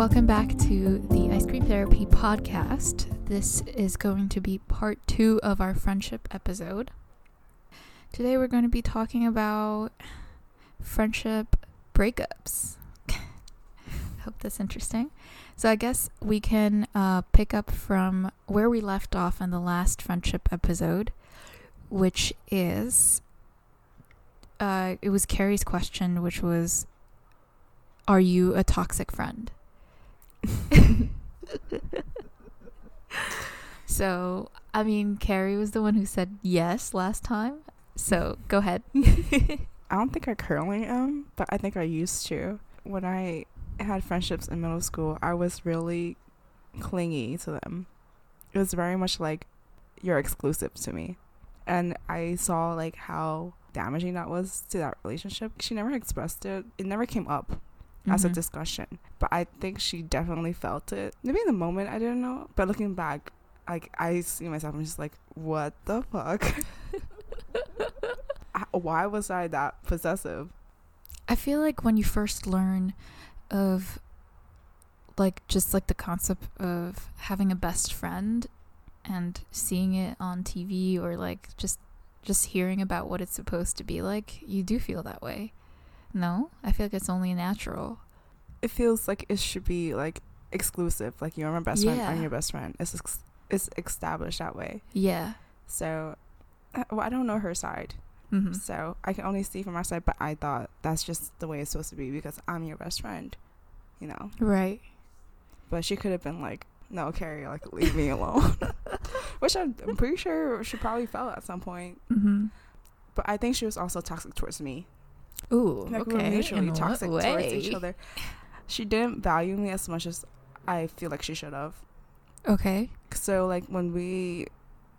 Welcome back to the Ice Cream Therapy podcast. This is going to be part two of our friendship episode. Today we're going to be talking about friendship breakups. Hope that's interesting. So, I guess we can uh, pick up from where we left off in the last friendship episode, which is uh, it was Carrie's question, which was, "Are you a toxic friend?" so, I mean, Carrie was the one who said yes last time. So, go ahead. I don't think I currently am, but I think I used to. When I had friendships in middle school, I was really clingy to them. It was very much like you're exclusive to me. And I saw like how damaging that was to that relationship. She never expressed it. It never came up as a Mhm. discussion. But I think she definitely felt it. Maybe in the moment I didn't know, but looking back, like I see myself and just like, what the fuck? Why was I that possessive? I feel like when you first learn of like just like the concept of having a best friend and seeing it on TV or like just just hearing about what it's supposed to be like, you do feel that way. No? I feel like it's only natural. It feels like it should be like exclusive. Like you're my best friend, I'm your best friend. It's ex- it's established that way. Yeah. So, uh, well, I don't know her side, hmm so I can only see from our side. But I thought that's just the way it's supposed to be because I'm your best friend, you know. Right. But she could have been like, "No, Carrie, like leave me alone," which I'm, I'm pretty sure she probably felt at some point. hmm But I think she was also toxic towards me. Ooh, Like we were okay. mutually In toxic towards each other. She didn't value me as much as I feel like she should have. Okay. So like when we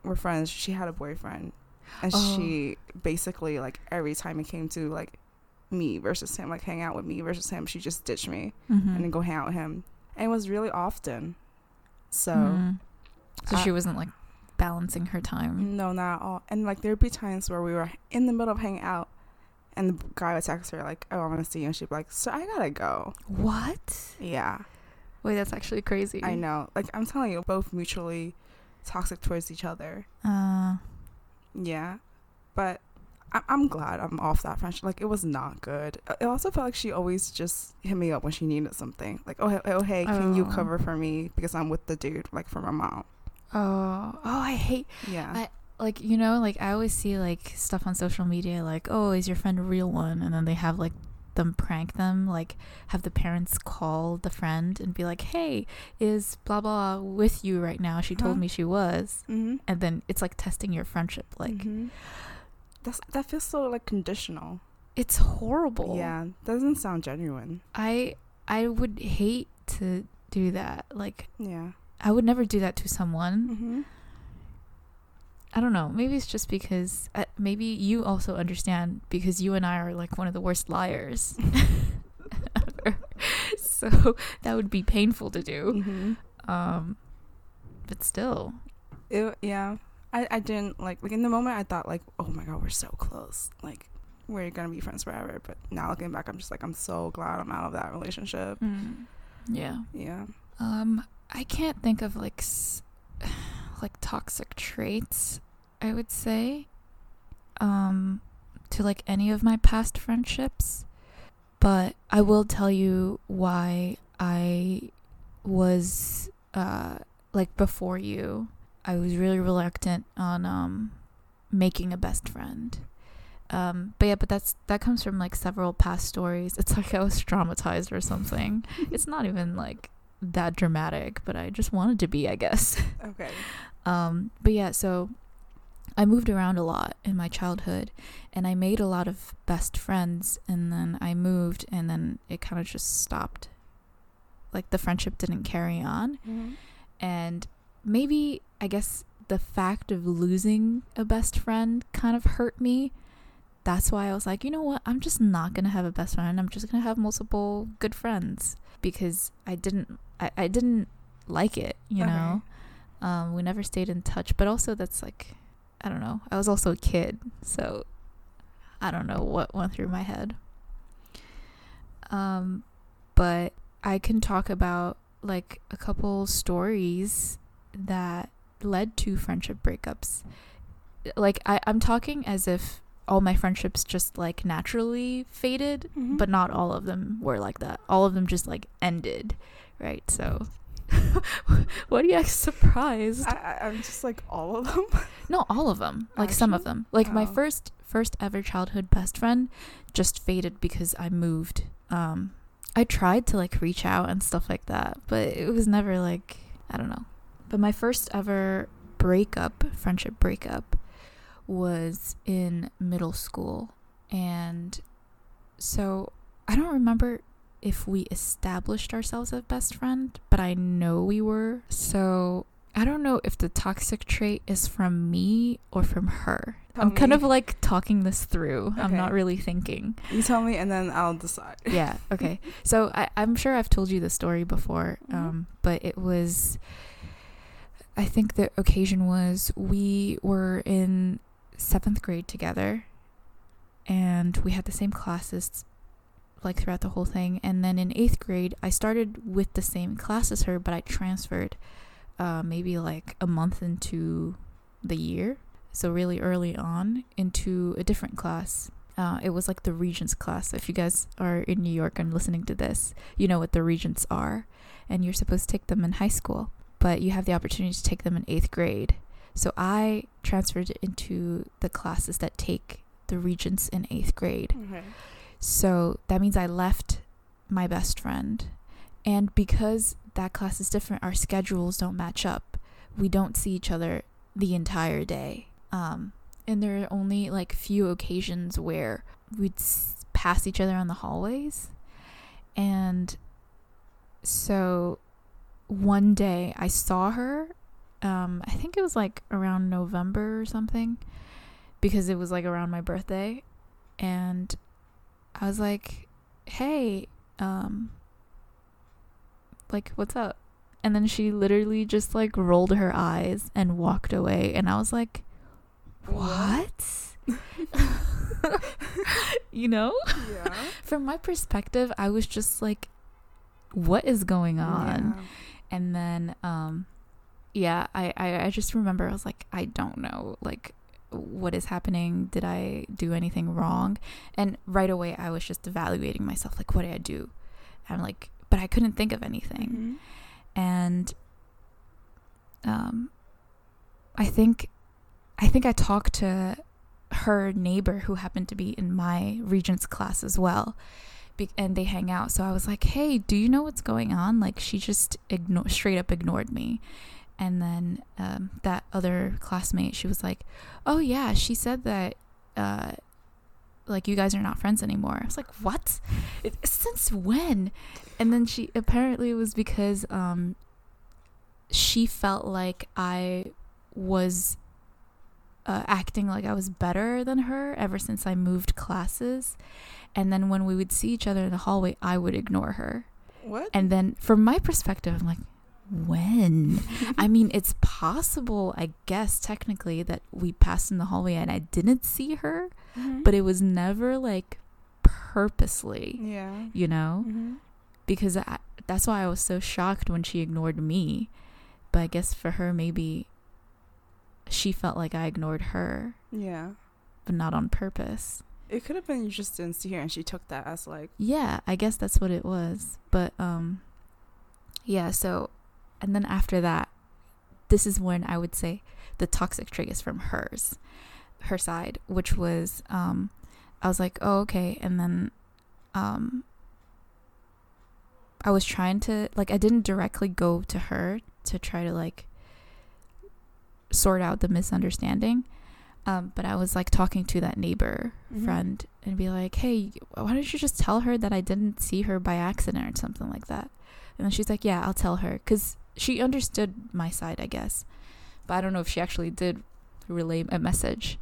were friends, she had a boyfriend, and Oh. she basically like every time it came to like me versus him, like hang out with me versus him, she just ditched me hmm and then go hang out with him, and it was really often. So Mhm. So I- she wasn't like balancing her time. no, not at all. And like there'd be times where we were in the middle of hanging out, and the guy would text her like, "Oh, I want to see you," and she'd be like, "So I gotta go." What? Yeah. Wait, that's actually crazy. I know. Like I'm telling you, both mutually toxic towards each other. Uh, Yeah, but I- I'm glad I'm off that friendship. Like it was not good. It also felt like she always just hit me up when she needed something. Like oh hey, oh hey, can you Oh. cover for me because I'm with the dude like for my mom. oh, oh, I hate Yeah. I- like you know like I always see like stuff on social media like oh is your friend a real one and then they have like them prank them like have the parents call the friend and be like hey is blah blah with you right now she told Huh? me she was mm-hmm. and then it's like testing your friendship like That's that feels so like conditional. it's horrible Yeah, doesn't sound genuine. I I would hate to do that like Yeah. I would never do that to someone Mm-hmm. I don't know. Maybe it's just because uh, maybe you also understand because you and I are like one of the worst liars. ever. so that would be painful to do. Mm-hmm. Um, but still, It, yeah. I, I didn't like like in the moment I thought like oh my god we're so close like we're gonna be friends forever but now looking back I'm just like I'm so glad I'm out of that relationship yeah. yeah Um, I can't think of like s- like toxic traits. I would say, um, to like any of my past friendships, but I will tell you why I was uh like before you. I was really reluctant on um making a best friend. Um, but yeah, but that's that comes from like several past stories. It's like I was traumatized or something. it's not even like that dramatic, but I just wanted to be, I guess. okay Um, but yeah, so I moved around a lot in my childhood and I made a lot of best friends and then I moved and then it kind of just stopped. Like the friendship didn't carry on. mm-hmm. And maybe, I guess, the fact of losing a best friend kind of hurt me. That's why I was like, you know what? I'm just not going to have a best friend. I'm just going to have multiple good friends because I didn't I, I didn't like it, you Okay. know. Um we never stayed in touch, but also that's like I don't know. I was also a kid, so I don't know what went through my head. Um but I can talk about like a couple stories that led to friendship breakups. Like I, I'm talking as if all my friendships just like naturally faded, Mhm. but not all of them were like that. All of them just like ended, right? So, what are you surprised? I, I, I'm just like all of them. No, all of them. Like some of them. Like my Oh. first first ever childhood best friend just faded because I moved. Um I tried to like reach out and stuff like that, but it was never like I don't know. But my first ever breakup, friendship breakup was in middle school and so I don't remember if we established ourselves as best friend, but I know we were. So I don't know if the toxic trait is from me or from her. Tell I'm kind of like talking this through. I'm not really thinking. You tell me, and then I'll decide. Yeah. Okay. so I, I'm sure I've told you the story before, Mhm. um, but it was. I think the occasion was we were in seventh grade together, and we had the same classes, like throughout the whole thing. And then in eighth grade, I started with the same class as her, but I transferred, uh, maybe like a month into the year, so really early on into a different class. Uh, it was like the regents class. If you guys are in New York and listening to this, you know what the regents are, and you're supposed to take them in high school, but you have the opportunity to take them in eighth grade. So I transferred into the classes that take the regents in eighth grade. Okay. So that means I left my best friend. And because that class is different, our schedules don't match up. We don't see each other the entire day. Um, and there are only like few occasions where we'd pass each other on the hallways. And so one day I saw her. Um, I think it was like around November or something because it was like around my birthday. And I was like, "Hey, um like what's up?" And then she literally just like rolled her eyes and walked away and I was like, "What?" you know? Yeah. From my perspective, I was just like, "What is going on?" Yeah. And then um yeah, I, I I just remember I was like, I don't know, like what is happening? Did I do anything wrong? And right away I was just evaluating myself, like what did I do? I'm like, but I couldn't think of anything. Mhm. And um I think I think I talked to her neighbor who happened to be in my regents class as well. Be- and they hang out. So I was like, "Hey, do you know what's going on?" Like she just igno- straight up ignored me. And then um, that other classmate, she was like, "Oh yeah, she said that uh, like you guys are not friends anymore." I was like, "What? It, since when?" And then she apparently it was because um, she felt like I was uh, acting like I was better than her ever since I moved classes. And then when we would see each other in the hallway, I would ignore her. What? And then from my perspective, I'm like, when? I mean, it's possible, I guess, technically, that we passed in the hallway and I didn't see her, Mhm. but it was never like purposely, yeah. you know? Mhm. Because I, that's why I was so shocked when she ignored me. But I guess for her, maybe she felt like I ignored her, Yeah. but not on purpose. It could have been you just didn't see her, and she took that as like. Yeah, I guess that's what it was. But um yeah, so and then after that, this is when I would say the toxic trait is from hers, her side, which was um I was like, "Oh, okay." And then um I was trying to like I didn't directly go to her to try to like sort out the misunderstanding. Um, but I was like talking to that neighbor Mhm. friend and be like, "Hey, why don't you just tell her that I didn't see her by accident or something like that?" And then she's like, "Yeah, I'll tell her," because she understood my side, I guess, but I don't know if she actually did relay a message.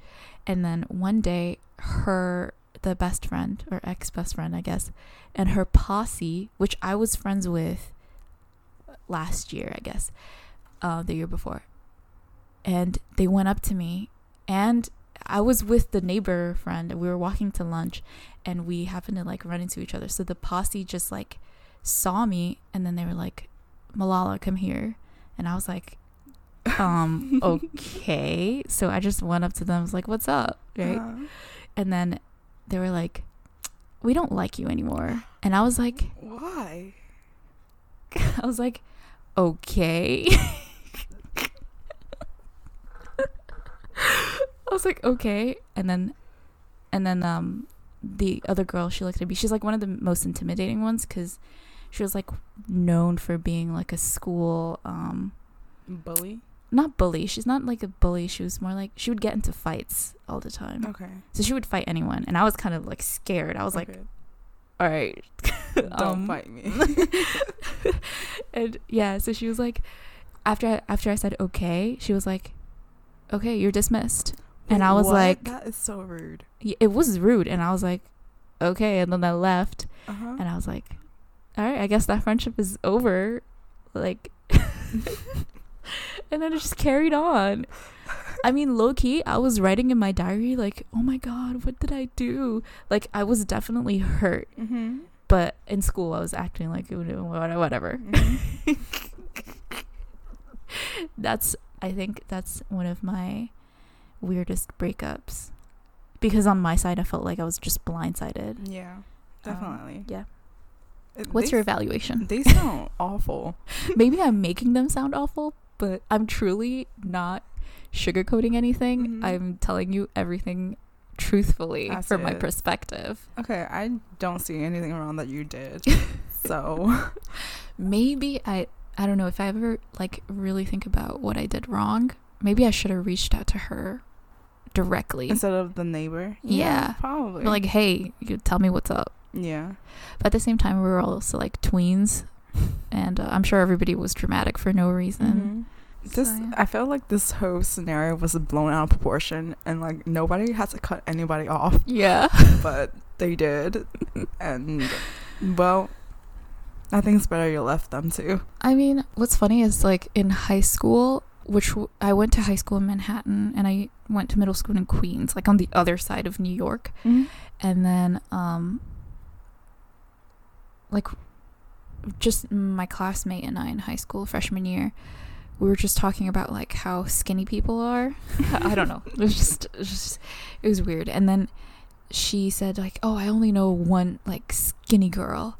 And then one day, her the best friend or ex best friend, I guess, and her posse, which I was friends with last year, I guess, uh, the year before, and they went up to me and I was with the neighbor friend. We were walking to lunch, and we happened to like run into each other. So the posse just like saw me and then they were like, Malala, come here. And I was like, um, okay. So I just went up to them, I was like, what's up? Right. Uh, And then they were like, we don't like you anymore. And I was like, why? I was like, okay. I was like, okay. And then, and then, um, the other girl, she looked at me. She's like one of the most intimidating ones because she was like known for being like a school, um, Bully. not bully. She's not like a bully. She was more like she would get into fights all the time. Okay. So she would fight anyone, and I was kind of like scared. I was like, all right, don't um, fight me. and yeah, so she was like, after I, after I said okay, she was like, okay, you're dismissed. And I was What? like- that is so rude. It was rude, and I was like, okay, and then I left, Uh huh. and I was like, all right, I guess that friendship is over, like, and then it just carried on. I mean, low key, I was writing in my diary like, oh my god, what did I do? Like, I was definitely hurt, Mm-hmm. but in school, I was acting like whatever. Mhm. that's I think that's one of my weirdest breakups. Because on my side I felt like I was just blindsided. Yeah, Um, definitely. yeah. It- What's they your evaluation? They sound awful. Maybe I'm making them sound awful, but I'm truly not sugarcoating anything. Mhm. I'm telling you everything truthfully That's from my perspective. Okay, I don't see anything wrong that you did. so, Maybe I I don't know if I ever like really think about what I did wrong. Maybe I should have reached out to her directly. instead of the neighbor. Yeah. probably. Like, hey, you tell me what's up. Yeah. But at the same time, we were also like tweens, and uh, I'm sure everybody was dramatic for no reason. Mhm. This So, yeah. I felt like this whole scenario was blown out of proportion, and like nobody had to cut anybody off, Yeah. but they did, and well, I think it's better you left them too. I mean, what's funny is like in high school, which w- I went to high school in Manhattan, and I went to middle school in Queens, like on the other side of New York, and then um, like just my classmate and I in high school freshman year. We were just talking about like how skinny people are. I don't know. It was just, it was just, it was weird. And then she said like, "Oh, I only know one like skinny girl,"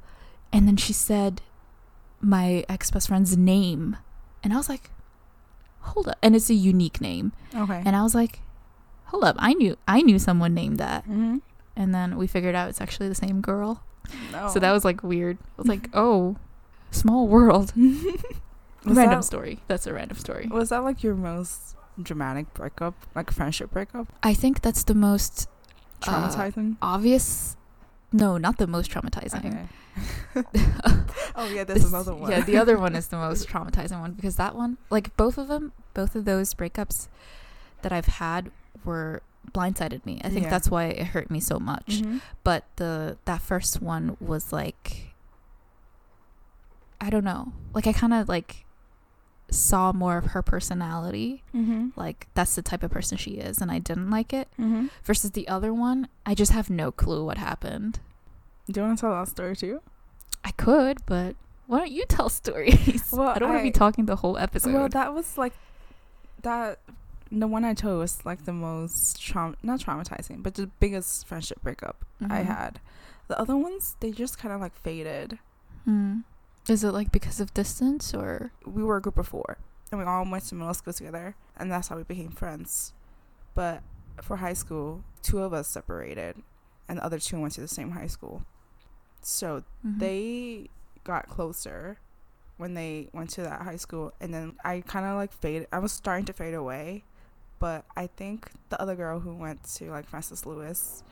and then she said my ex best friend's name, and I was like, "Hold up!" And it's a unique name, Okay. and I was like, "Hold up! I knew I knew someone named that." mm-hmm. And then we figured out it's actually the same girl. No. So that was like weird. I was like, "Oh, small world." Random that- story. That's a random story. Was that like your most dramatic breakup, like friendship breakup? I think that's the most Uh, Traumatizing. obvious. No, not the most traumatizing. Okay. oh yeah, there's This- another one. Yeah, the other one is the most traumatizing one because that one, like both of them, both of those breakups that I've had were blindsided me. I think Yeah. that's why it hurt me so much. Mhm. But the that first one was like I don't know. Like I kind of like saw more of her personality. Mhm. Like that's the type of person she is and I didn't like it. Mhm. Versus the other one, I just have no clue what happened. Do you want to tell that story too? I could, but why don't you tell stories? Well, I don't want to be talking the whole episode. Well, that was like that. The one I chose was like the most traum not traumatizing, but the biggest friendship breakup I Mhm. had. The other ones, they just kind of like faded. Hmm. Is it like because of distance or? We were a group of four, and we all went to middle school together, and that's how we became friends. But for high school, two of us separated, and the other two went to the same high school. So Mhm. they got closer when they went to that high school and then i kind of like faded i was starting to fade away but i think the other girl who went to like francis lewis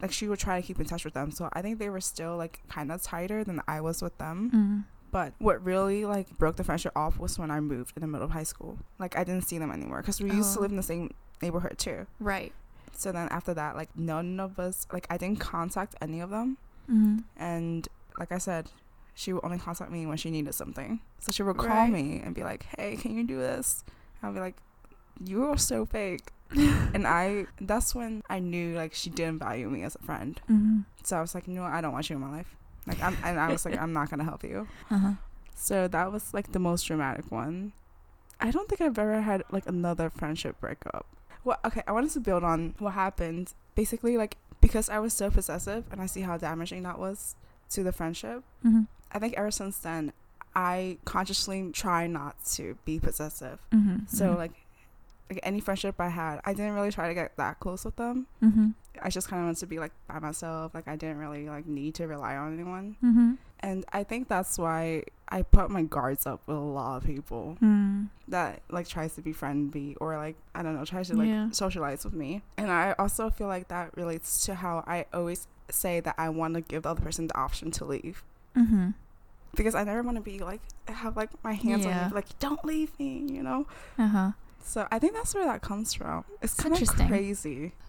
like she would try to keep in touch with them so i think they were still like kind of tighter than i was with them Mm. but what really like broke the friendship off was when i moved in the middle of high school like i didn't see them anymore because we used to Oh. live in the same neighborhood too Right. so then after that like none of us like i didn't contact any of them Mm. and like I said, she would only contact me when she needed something. So she would call Right. me and be like, "Hey, can you do this?" I'll be like, "You are so fake." and I that's when I knew like she didn't value me as a friend. Mm. So I was like, "No, I don't want you in my life. Like I'm, and I was like, I'm not gonna help you. Uh-huh. So that was like the most dramatic one. I don't think I've ever had like another friendship breakup. Well, okay, I wanted to build on what happened. Basically, like because I was so possessive and I see how damaging that was to the friendship. Mm-hmm. I think ever since then, I consciously try not to be possessive. Mm-hmm. So like, like any friendship I had, I didn't really try to get that close with them. Mm-hmm. I just kind of wanted to be like by myself. Like I didn't really like need to rely on anyone. Mm-hmm. And I think that's why I put my guards up with a lot of people Mm. that like tries to befriend me or like I don't know tries to like Yeah. socialize with me. And I also feel like that relates to how I always say that I want to give the other person the option to leave Mm-hmm. because I never want to be like have like my hands on Yeah. you like don't leave me, you know. Uh-huh. So I think that's where that comes from. It's kind of crazy.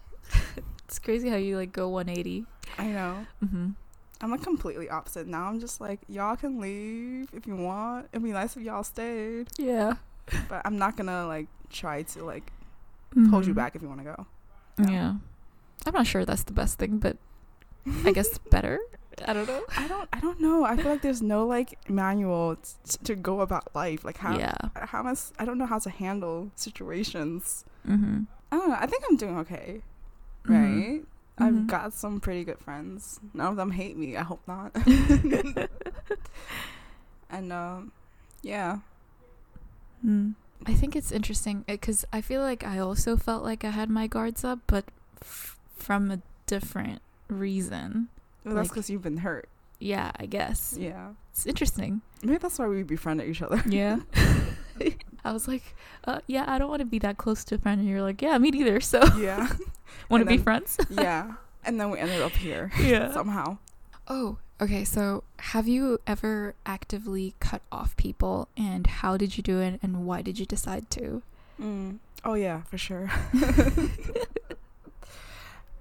It's crazy how you like go 180. I know. Mm-hmm. I'm like completely opposite now. I'm just like y'all can leave if you want. It'd be nice if y'all stayed, Yeah. but I'm not gonna like try to like Mm-hmm. hold you back if you want to go. Yeah. I'm not sure that's the best thing, but I guess better. I don't know. I don't. I don't know. I feel like there's no like manual t- to go about life. Like how yeah. how am I, don't know how to handle situations. Mm-hmm. I don't know. I think I'm doing okay. Mhm. Right. I've Mhm. got some pretty good friends. None of them hate me. I hope not. and um, yeah. Mm. I think it's interesting because I feel like I also felt like I had my guards up, but f- from a different reason. Well, that's Like- because you've been hurt. Yeah, I guess. Yeah. It's interesting. Maybe that's why we befriended each other. Yeah. I was like, uh, yeah, I don't want to be that close to a friend. And you're like, yeah, me neither. So, yeah. want to be friends? Yeah. And then we ended up here Yeah. somehow. Oh, okay. So, have you ever actively cut off people, and how did you do it, and why did you decide to? Mm. Oh yeah, for sure.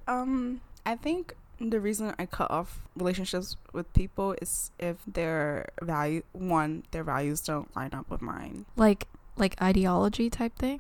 um, I think the reason I cut off relationships with people is if their value one, their values don't line up with mine. Like, like ideology type thing?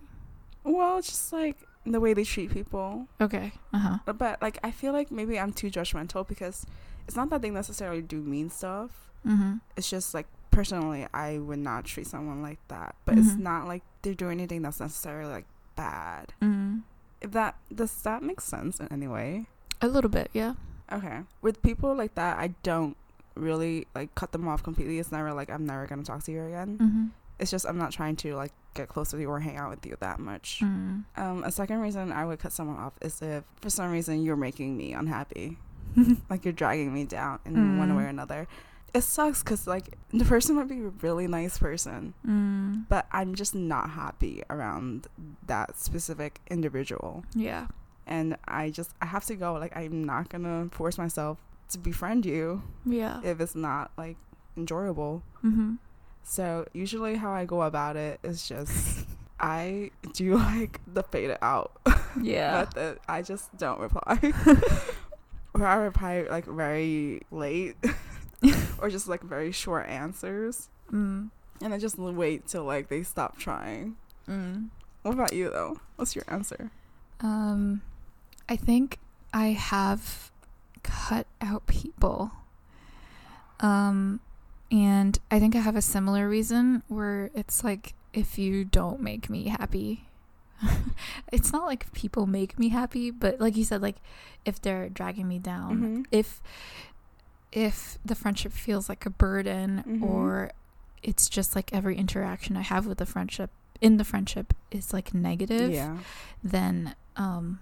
Well, just like the way they treat people. Okay. Uh huh. But like I feel like maybe I'm too judgmental because it's not that they necessarily do mean stuff. Mm-hmm. It's just like personally I would not treat someone like that. But it's Mhm. not like they're doing anything that's necessarily like bad. Mm. If that does that make sense in any way? A little bit, yeah. Okay. With people like that, I don't really like cut them off completely. It's never like I'm never gonna talk to you again. Mm-hmm. It's just I'm not trying to like get close with you or hang out with you that much. Mm. Um, a second reason I would cut someone off is if for some reason you're making me unhappy, like you're dragging me down in one Mm. way or another. It sucks because like the person might be a really nice person, mm. but I'm just not happy around that specific individual. Yeah. And I just I have to go. Like I'm not gonna force myself to befriend you Yeah. if it's not like enjoyable. Mm-hmm. So usually how I go about it is just I do like the fade it out Yeah. method. I just don't reply. or I reply like very late or just like very short answers. mm. And I just wait till like they stop trying. Mm. What about you though? What's your answer? Um, I think I have cut out people. Um, and I think I have a similar reason where it's like if you don't make me happy, it's not like people make me happy, but like you said, like if they're dragging me down, Mhm. if if the friendship feels like a burden Mhm. or it's just like every interaction I have with the friendship in the friendship is like negative Yeah. then um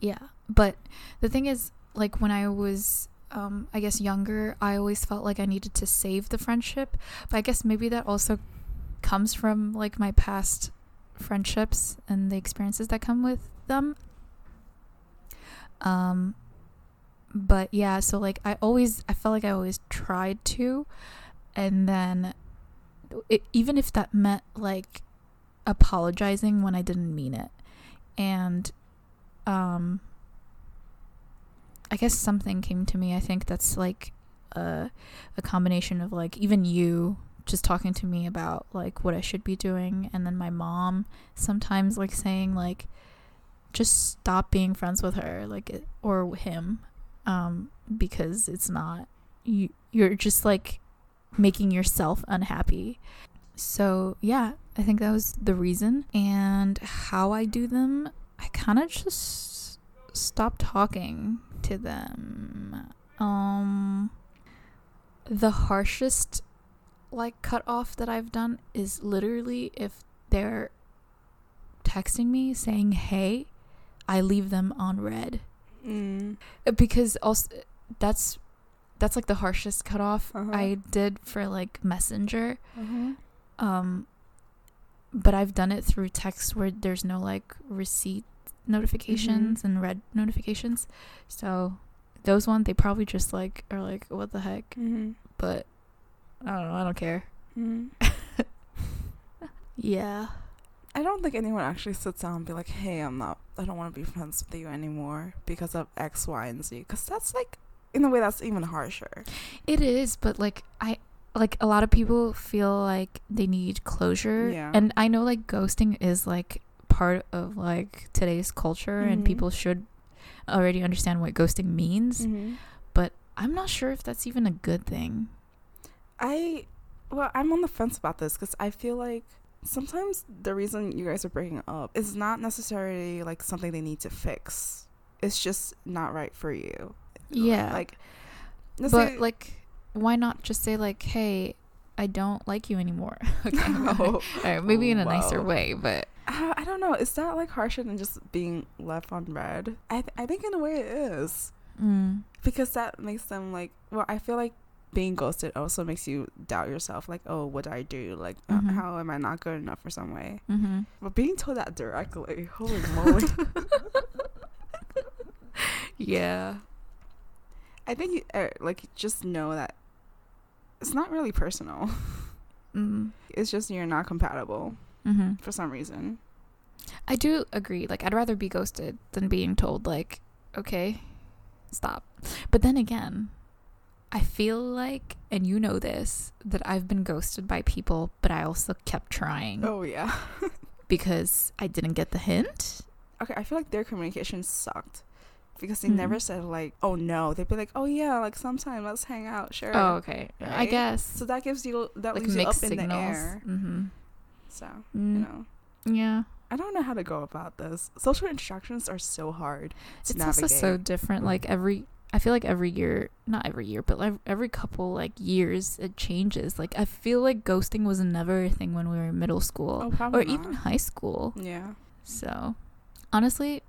yeah but the thing is like when i was um i guess younger i always felt like i needed to save the friendship but i guess maybe that also comes from like my past friendships and the experiences that come with them um but yeah so like i always i felt like i always tried to and then it, even if that meant like apologizing when I didn't mean it. And um I guess something came to me. I think that's like a a combination of like even you just talking to me about like what I should be doing and then my mom sometimes like saying like just stop being friends with her like or him um because it's not you you're just like making yourself unhappy. So, yeah, I think that was the reason. And how I do them, I kind of just stop talking to them. Um the harshest like cut off that I've done is literally if they're texting me saying hey, I leave them on read. Mm. Uh, Because also that's that's like the harshest cutoff Uh-huh. I did for like Messenger. Uh-huh. Um but I've done it through text where there's no like receipt notifications and read notifications. So those ones they probably just like are like what the heck, Mm-hmm. but I don't know, I don't care. Mm-hmm. Yeah. I don't think anyone actually sits down and be like, "Hey, I'm not. I don't want to be friends with you anymore because of X, Y, and Z." Because that's like, in a way, that's even harsher. It is, but like I like a lot of people feel like they need closure. Yeah. And I know like ghosting is like part of like today's culture and Mhm. people should already understand what ghosting means, Mm-hmm. but I'm not sure if that's even a good thing. I, well, I'm on the fence about this because I feel like sometimes the reason you guys are breaking up is not necessarily like something they need to fix. It's just not right for you. Yeah. Like, but like why not just say like, "Hey, I don't like you anymore." okay. Oh. All right, maybe in a nicer way, but Uh, I don't know. Is that like harsher than just being left on read? I th- I think in a way it is mm, because that makes them like. Well, I feel like being ghosted also makes you doubt yourself. Like, oh, what do I do? Like, uh, Mhm. how am I not good enough for some way? mhm. But being told that directly, holy moly! Yeah. I think you, uh, like just know that it's not really personal. Mm, It's just you're not compatible mhm. for some reason. I do agree. Like, I'd rather be ghosted than being told, like, okay, stop. But then again, I feel like, and you know this, that I've been ghosted by people, but I also kept trying Oh yeah. because I didn't get the hint. okay, I feel like their communication sucked because they Hmm. never said like, "Oh no." They'd be like, "Oh yeah, like sometime let's hang out, sure." Oh, okay. I guess. So that gives you that like leaves you up mixed in the air. Mm-hmm. So Mm, you know, Yeah. I don't know how to go about this. Social interactions are so hard to It's navigate. also so different. Like, every. I feel like every year, not every year, but like every couple like years, it changes. Like I feel like ghosting was never a thing when we were in middle school. oh, probably or even high school. yeah. So, honestly,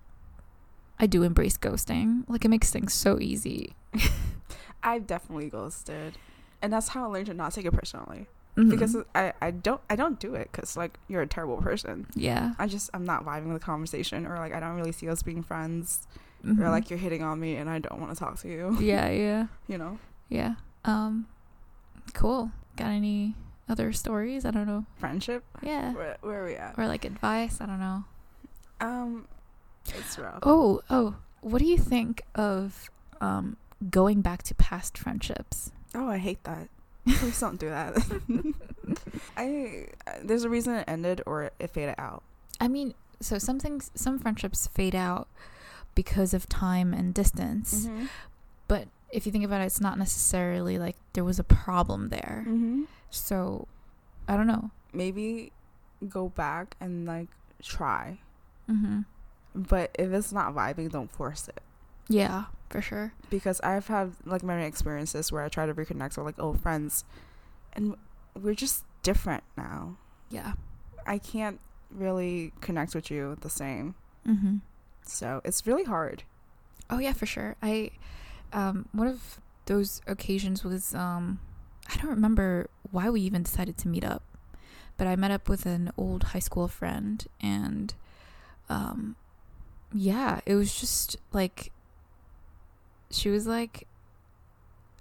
I do embrace ghosting. Like, it makes things so easy. I've definitely ghosted, and that's how I learned to not take it personally. Mhm. Because I, I don't I don't do it because like you're a terrible person. yeah, I just I'm not vibing with the conversation, or like I don't really see us being friends, Mhm. or like you're hitting on me and I don't want to talk to you. yeah, yeah, You know, yeah. Um, cool. Got any other stories? I don't know. friendship. Yeah, Where, where are we at? or like advice? I don't know. Um, it's rough. Oh, oh. What do you think of um going back to past friendships? Oh, I hate that. Please don't do that. I there's a reason it ended or it faded out. I mean, so some things, some friendships fade out because of time and distance. Mm-hmm. But if you think about it, it's not necessarily like there was a problem there. Mm-hmm. So, I don't know. Maybe go back and like try, Mm-hmm. But if it's not vibing, don't force it. Yeah, for sure. Because I've had like many experiences where I try to reconnect with like old friends, and we're just different now. Yeah. I can't really connect with you the same. Mm-hmm. So it's really hard. Oh yeah, for sure. I, um, one of those occasions was um, I don't remember why we even decided to meet up, but I met up with an old high school friend, and, um, yeah, it was just like she was like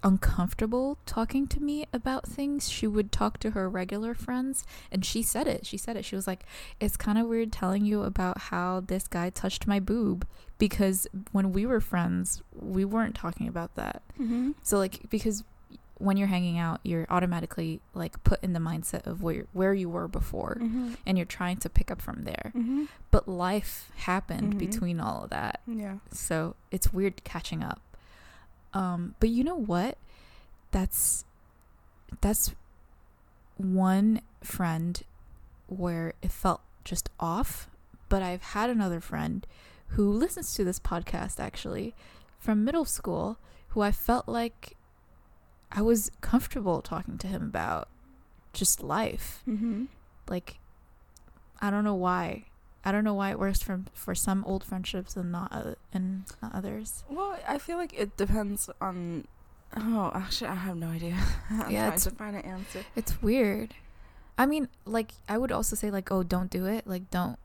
uncomfortable talking to me about things. She would talk to her regular friends and she said it. She said it. She was like, "It's kind of weird telling you about how this guy touched my boob because when we were friends, we weren't talking about that." Mm-hmm. So like because when you're hanging out, you're automatically like put in the mindset of where where you were before Mm-hmm. and you're trying to pick up from there. Mm-hmm. But life happened Mhm. between all of that. Yeah. So it's weird catching up. Um, but you know what? that's that's one friend where it felt just off, but I've had another friend who listens to this podcast actually from middle school who I felt like I was comfortable talking to him about just life. Mm-hmm. Like I don't know why. I don't know why it works for for some old friendships and not uh, and not others. Well, I feel like it depends on. Oh, actually, I have no idea. I'm Yeah, trying it's- to find an answer. It's weird. I mean, like I would also say like, oh, don't do it. Like don't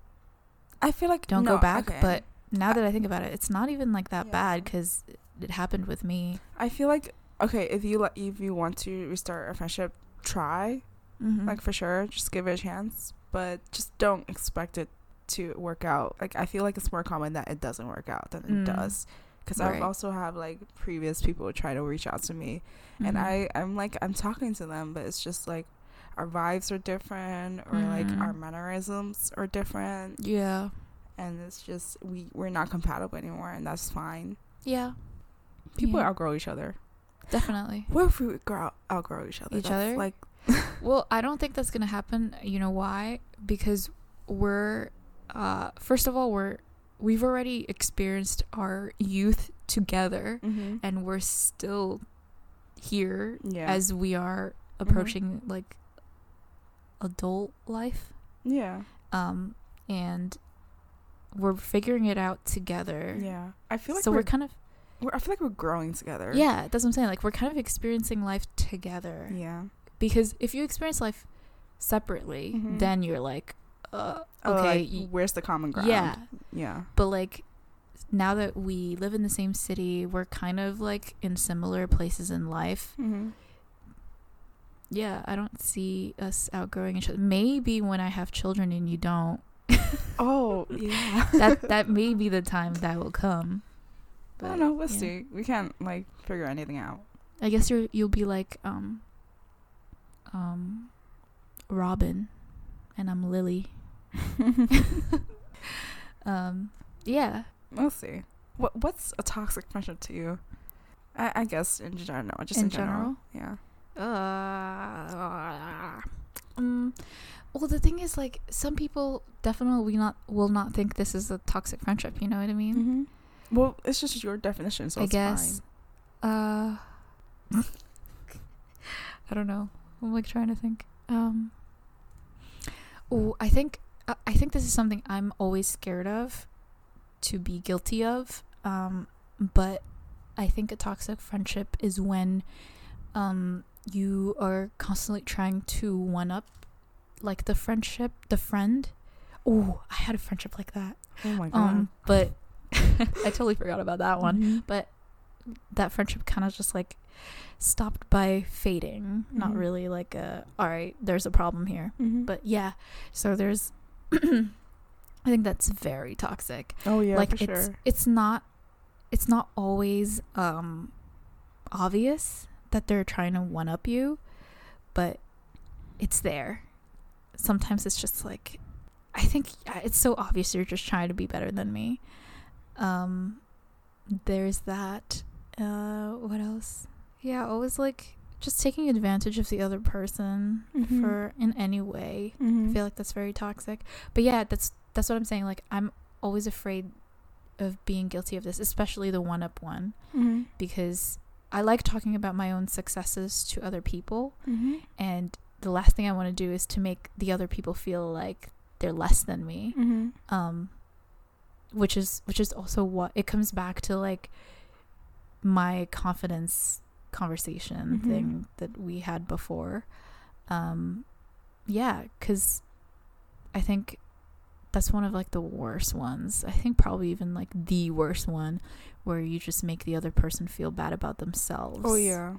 I feel like don't no, go back. okay. But now that I think about it, it's not even like that Yeah. bad because it happened with me. I feel like okay if you like if you want to restart a friendship, try Mm-hmm. like for sure, just give it a chance, but just don't expect it to work out. Like I feel like it's more common that it doesn't work out than Mm. it does. Because Right. I've also have like previous people try to reach out to me, and Mhm. I I'm like I'm talking to them, but it's just like our vibes are different, or like Mhm. our mannerisms are different, yeah, and it's just we we're not compatible anymore, and that's fine. yeah, People Yeah. outgrow each other. Definitely. What if we grow, outgrow each other? Each That's, other? Like Well, I don't think that's gonna happen. You know why? Because we're, uh, first of all, we're we've already experienced our youth together, mm-hmm. and we're still here yeah, as we are approaching like adult life. yeah, Um, and we're figuring it out together. yeah. I feel like so we're, we're kind of we're I feel like we're growing together. yeah, that's what I'm saying. Like we're kind of experiencing life together. Yeah. Because if you experience life separately, Mhm. then you're like, uh, Oh, okay, like, y- where's the common ground? yeah. Yeah. But like now that we live in the same city, we're kind of like in similar places in life. Mm-hmm. Yeah, I don't see us outgrowing each other. Maybe when I have children and you don't, Oh, yeah. that that may be the time that will come. I don't know. We'll yeah. see. We can't like figure anything out. I guess you you'll be like um um Robin and I'm Lily. um yeah. we'll see. What What's a toxic friendship to you? I, I guess in general, just in, In general. Yeah. Uh, um well the thing is like some people definitely not will not think this is a toxic friendship, you know what I mean? Well, it's just your definition, so I it's guess uh I don't know. I'm like trying to think. Um Oh, I think I I think this is something I'm always scared of to be guilty of. Um but I think a toxic friendship is when um you are constantly trying to one up like the friendship, the friend. Oh, I had a friendship like that. Oh my god. Um but I totally forgot about that one Mhm. but that friendship kind of just like stopped by fading not Mhm. really like a all right there's a problem here Mhm. but yeah so there's i think that's very toxic oh yeah, like it's sure. it's not it's not always um obvious that they're trying to one up you but it's there sometimes it's just like i think it's so obvious you're just trying to be better than me um there's that uh what else yeah always like just taking advantage of the other person Mhm. for in any way Mhm. I feel like that's very toxic. But yeah, that's that's what I'm saying. Like I'm always afraid of being guilty of this, especially the one up one, Mhm. because I like talking about my own successes to other people, Mhm. and the last thing I want to do is to make the other people feel like they're less than me. Mhm. Um which is which is also what it comes back to like my confidence conversation Mhm. thing that we had before. Um yeah, cuz I think that's one of like the worst ones. I think probably even like the worst one where you just make the other person feel bad about themselves. Oh yeah.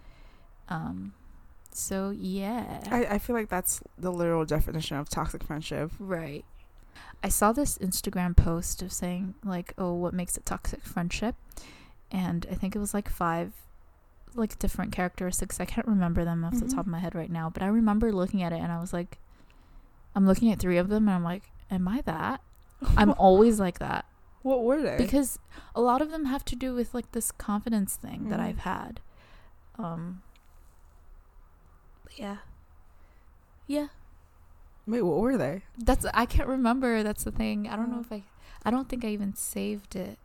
Um so yeah. I, I feel like that's the literal definition of toxic friendship. Right. I saw this Instagram post of saying like, "Oh, what makes a toxic friendship?" And I think it was like five like different characteristics. I can't remember them off the Mhm. top of my head right now, but I remember looking at it and I was like I'm looking at 3 of them and I'm like, "Am I that?" I'm always like that what were they? because a lot of them have to do with like this confidence thing that Mhm. I've had. Um Yeah. Yeah. Wait, what were they? That's I can't remember. That's the thing. I don't know Oh. if I I don't think I even saved it.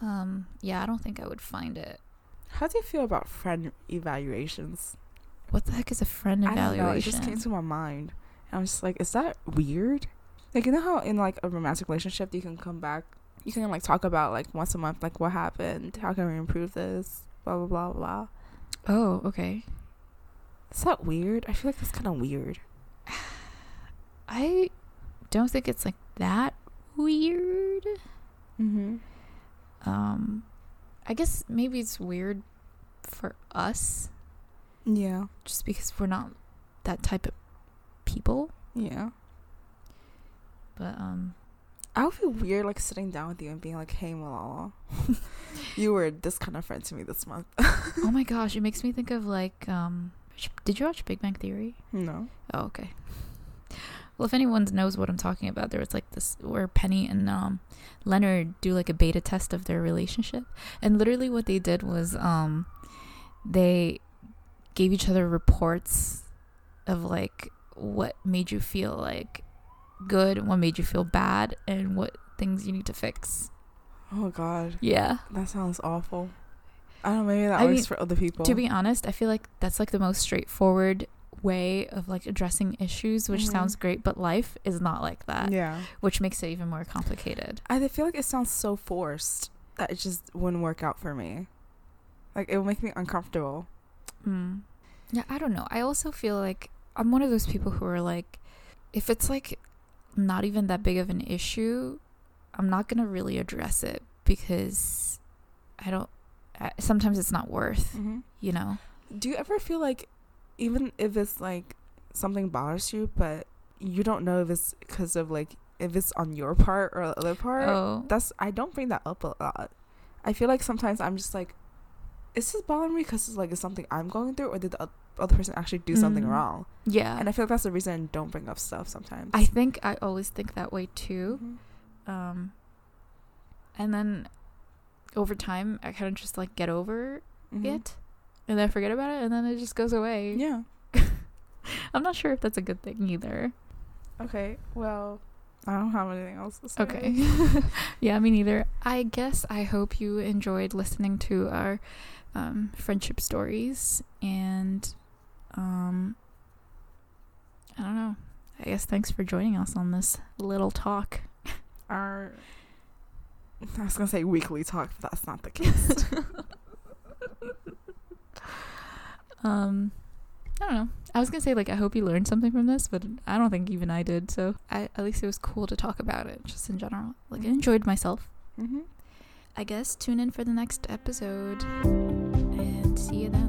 Um yeah, I don't think I would find it. How do you feel about friend evaluations? What the heck is a friend evaluation? I don't know. It just came to my mind. And I was just like, is that weird? Like you know how in like a romantic relationship you can come back, you can like talk about like once a month, like what happened, how can we improve this, blah blah blah blah. oh, okay. Is that weird? I feel like that's kind of weird. I don't think it's like that weird. Mm-hmm. Um I guess maybe it's weird for us Yeah. just because we're not that type of people. Yeah. But um I would feel weird like sitting down with you and being like, "Hey, Malala, you were this kind of friend to me this month." oh my gosh, it makes me think of like um did you watch Big Bang Theory? no. Oh, okay. Well, if anyone knows what I'm talking about, there was like this where Penny and um, Leonard do like a beta test of their relationship, and literally what they did was um, they gave each other reports of like what made you feel like good, what made you feel bad, and what things you need to fix. Oh God, Yeah. that sounds awful. I don't know. Maybe that I works mean, for other people. To be honest, I feel like that's like the most straightforward way of like addressing issues, which Mhm. sounds great, but life is not like that. yeah. which makes it even more complicated. I feel like it sounds so forced that it just wouldn't work out for me. Like it would make me uncomfortable. Mm. Yeah, I don't know. I also feel like I'm one of those people who are like, if it's like not even that big of an issue, I'm not gonna really address it because I don't. I, sometimes it's not worth, Mm-hmm. you know. Do you ever feel like, even if it's like something bothers you, but you don't know if it's because of like if it's on your part or the other part? Oh, That's I don't bring that up a lot. I feel like sometimes I'm just like, is this bothering me because it's like it's something I'm going through, or did the other person actually do something Mm. wrong? yeah. And I feel like that's the reason I don't bring up stuff sometimes. I think I always think that way too. Mhm. Um, and then over time, I kind of just like get over Mhm. it, and then I forget about it, and then it just goes away. Yeah. I'm not sure if that's a good thing either. Okay. Well, I don't have anything else to say. Okay. yeah, me neither. I guess I hope you enjoyed listening to our um, friendship stories and um I don't know. I guess thanks for joining us on this little talk. Our I was gonna say weekly talk, but that's not the case. Um I don't know. I was gonna say like I hope you learned something from this, but I don't think even I did. So I at least it was cool to talk about it, just in general. Like I Mhm. enjoyed myself. mm-hmm. I guess tune in for the next episode and see you then.